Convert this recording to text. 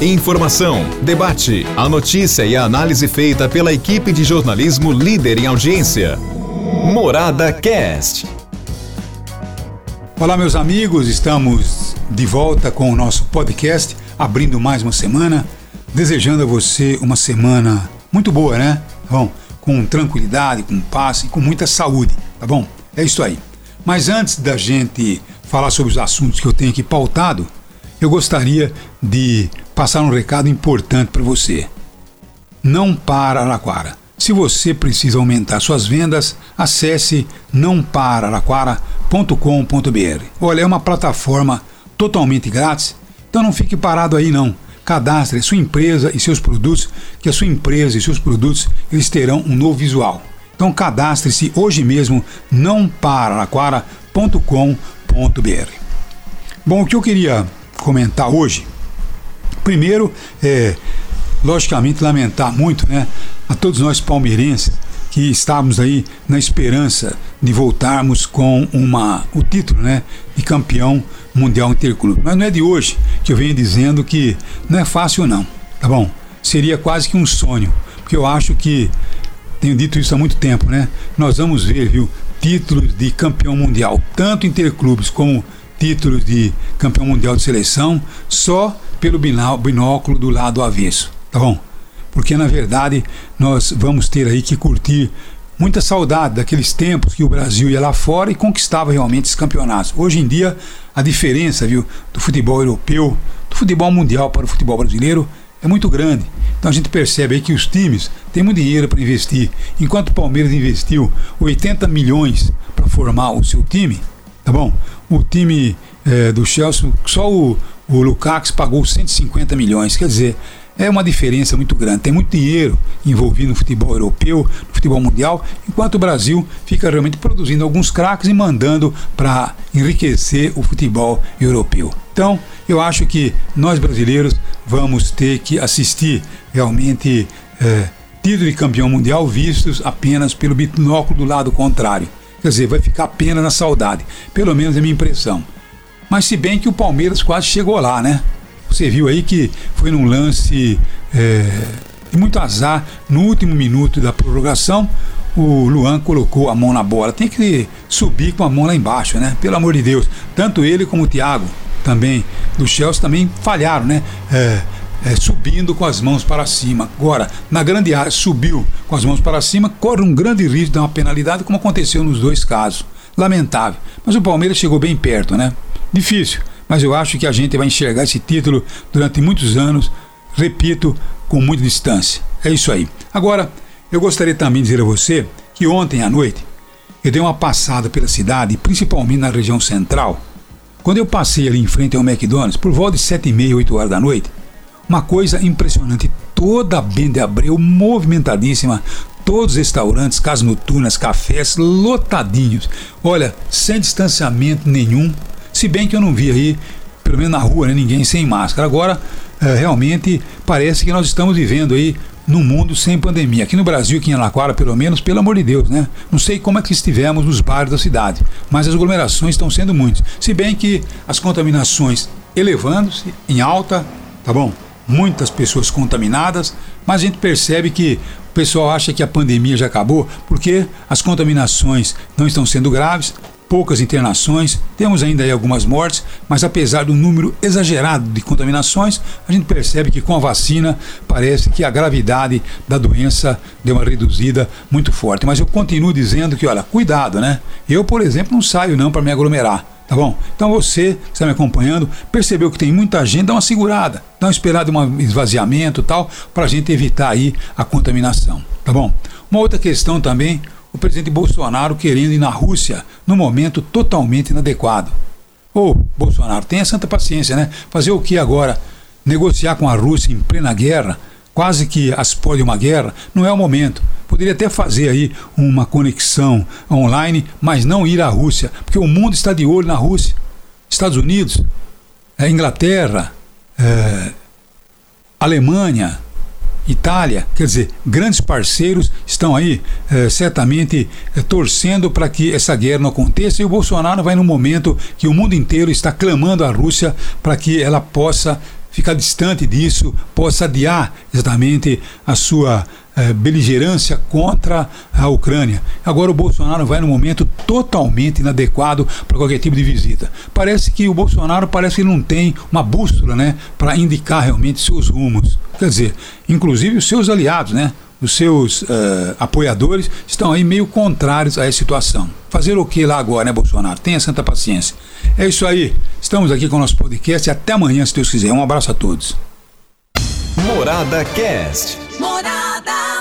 Informação, debate, a notícia e a análise feita pela equipe de jornalismo líder em audiência. Morada Cast. Olá, meus amigos, estamos de volta com o nosso podcast, abrindo mais uma semana, desejando a você uma semana muito boa, né? Tá bom? Com tranquilidade, com paz e com muita saúde, tá bom? É isso aí. Mas antes da gente falar sobre os assuntos que eu tenho aqui pautado, eu gostaria de passar um recado importante para você. Não para Araquara. Se você precisa aumentar suas vendas, acesse nãopararaquara.com.br. Olha, é uma plataforma totalmente grátis, então não fique parado aí não. Cadastre sua empresa e seus produtos, que a sua empresa e seus produtos eles terão um novo visual. Então cadastre-se hoje mesmo nãopararaquara.com.br. Bom, o que eu queria comentar hoje, primeiro é logicamente lamentar muito, né, a todos nós palmeirenses que estávamos aí na esperança de voltarmos com uma o título, né, de campeão mundial interclube. Mas não é de hoje que eu venho dizendo que não é fácil não, tá bom? Seria quase que um sonho, porque eu acho que tenho dito isso há muito tempo, né? Nós vamos ver, viu, títulos de campeão mundial, tanto interclubes como títulos de campeão mundial de seleção, só pelo binóculo do lado avesso, tá bom? Porque na verdade nós vamos ter aí que curtir muita saudade daqueles tempos que o Brasil ia lá fora e conquistava realmente esses campeonatos. Hoje em dia, a diferença, viu, do futebol europeu, do futebol mundial para o futebol brasileiro é muito grande. Então a gente percebe aí que os times têm muito dinheiro para investir. Enquanto o Palmeiras investiu 80 milhões para formar o seu time, tá bom? O time é, do Chelsea, só o, o Lukaku pagou 150 milhões. Quer dizer, é uma diferença muito grande. Tem muito dinheiro envolvido no futebol europeu, no futebol mundial, enquanto o Brasil fica realmente produzindo alguns craques e mandando para enriquecer o futebol europeu. Então, eu acho que nós brasileiros vamos ter que assistir realmente é, título de campeão mundial vistos apenas pelo binóculo do lado contrário. Quer dizer, vai ficar apenas na saudade. Pelo menos é a minha impressão. Mas se bem que o Palmeiras quase chegou lá, né? Você viu aí que foi num lance é, de muito azar, no último minuto da prorrogação, o Luan colocou a mão na bola. Tem que subir com a mão lá embaixo, né? Pelo amor de Deus. Tanto ele como o Thiago, também, do Chelsea, também falharam, né? É, é, subindo com as mãos para cima. Agora, na grande área, subiu com as mãos para cima, corre um grande risco de uma penalidade, como aconteceu nos dois casos. Lamentável. Mas o Palmeiras chegou bem perto, né? Difícil, mas eu acho que a gente vai enxergar esse título durante muitos anos, repito, com muita distância. É isso aí. Agora, eu gostaria também de dizer a você que ontem à noite eu dei uma passada pela cidade, principalmente na região central. Quando eu passei ali em frente ao McDonald's, por volta de 7 e meia, 8 horas da noite, uma coisa impressionante, toda a Bem de Abreu movimentadíssima, todos os restaurantes, casas noturnas, cafés lotadinhos. Olha, sem distanciamento nenhum, se bem que eu não vi aí, pelo menos na rua, né, ninguém sem máscara. Agora, é, realmente, parece que nós estamos vivendo aí num mundo sem pandemia. Aqui no Brasil, aqui em Alaquara, pelo menos, pelo amor de Deus, né? Não sei como é que estivemos nos bares da cidade, mas as aglomerações estão sendo muitas. Se bem que as contaminações elevando-se em alta, tá bom? Muitas pessoas contaminadas, mas a gente percebe que o pessoal acha que a pandemia já acabou porque as contaminações não estão sendo graves, poucas internações, temos ainda algumas mortes, mas apesar do número exagerado de contaminações, a gente percebe que com a vacina parece que a gravidade da doença deu uma reduzida muito forte. Mas eu continuo dizendo que, olha, cuidado, né? Eu, por exemplo, não saio não para me aglomerar. Tá bom? Então você que está me acompanhando, percebeu que tem muita gente, dá uma segurada, dá uma esperada um esvaziamento tal, para a gente evitar aí a contaminação. Tá bom? Uma outra questão também, o presidente Bolsonaro querendo ir na Rússia no momento totalmente inadequado. Ô, Bolsonaro, tenha santa paciência, né? Fazer o que agora? Negociar com a Rússia em plena guerra, quase que as de uma guerra, não é o momento. Poderia até fazer aí uma conexão online, mas não ir à Rússia, porque o mundo está de olho na Rússia. Estados Unidos, é, Inglaterra, é, Alemanha, Itália, quer dizer, grandes parceiros estão aí é, certamente é, torcendo para que essa guerra não aconteça e o Bolsonaro vai no momento que o mundo inteiro está clamando à Rússia para que ela possa ficar distante disso, possa adiar exatamente a sua eh, beligerância contra a Ucrânia. Agora o Bolsonaro vai num momento totalmente inadequado para qualquer tipo de visita. Parece que o Bolsonaro parece que não tem uma bússola, né, para indicar realmente seus rumos. Quer dizer, inclusive os seus aliados, né? os seus uh, apoiadores estão aí meio contrários a essa situação. Fazer o que lá agora, né, Bolsonaro? Tenha santa paciência. É isso aí. Estamos aqui com o nosso podcast e até amanhã, se Deus quiser. Um abraço a todos. Morada Cast. Morada.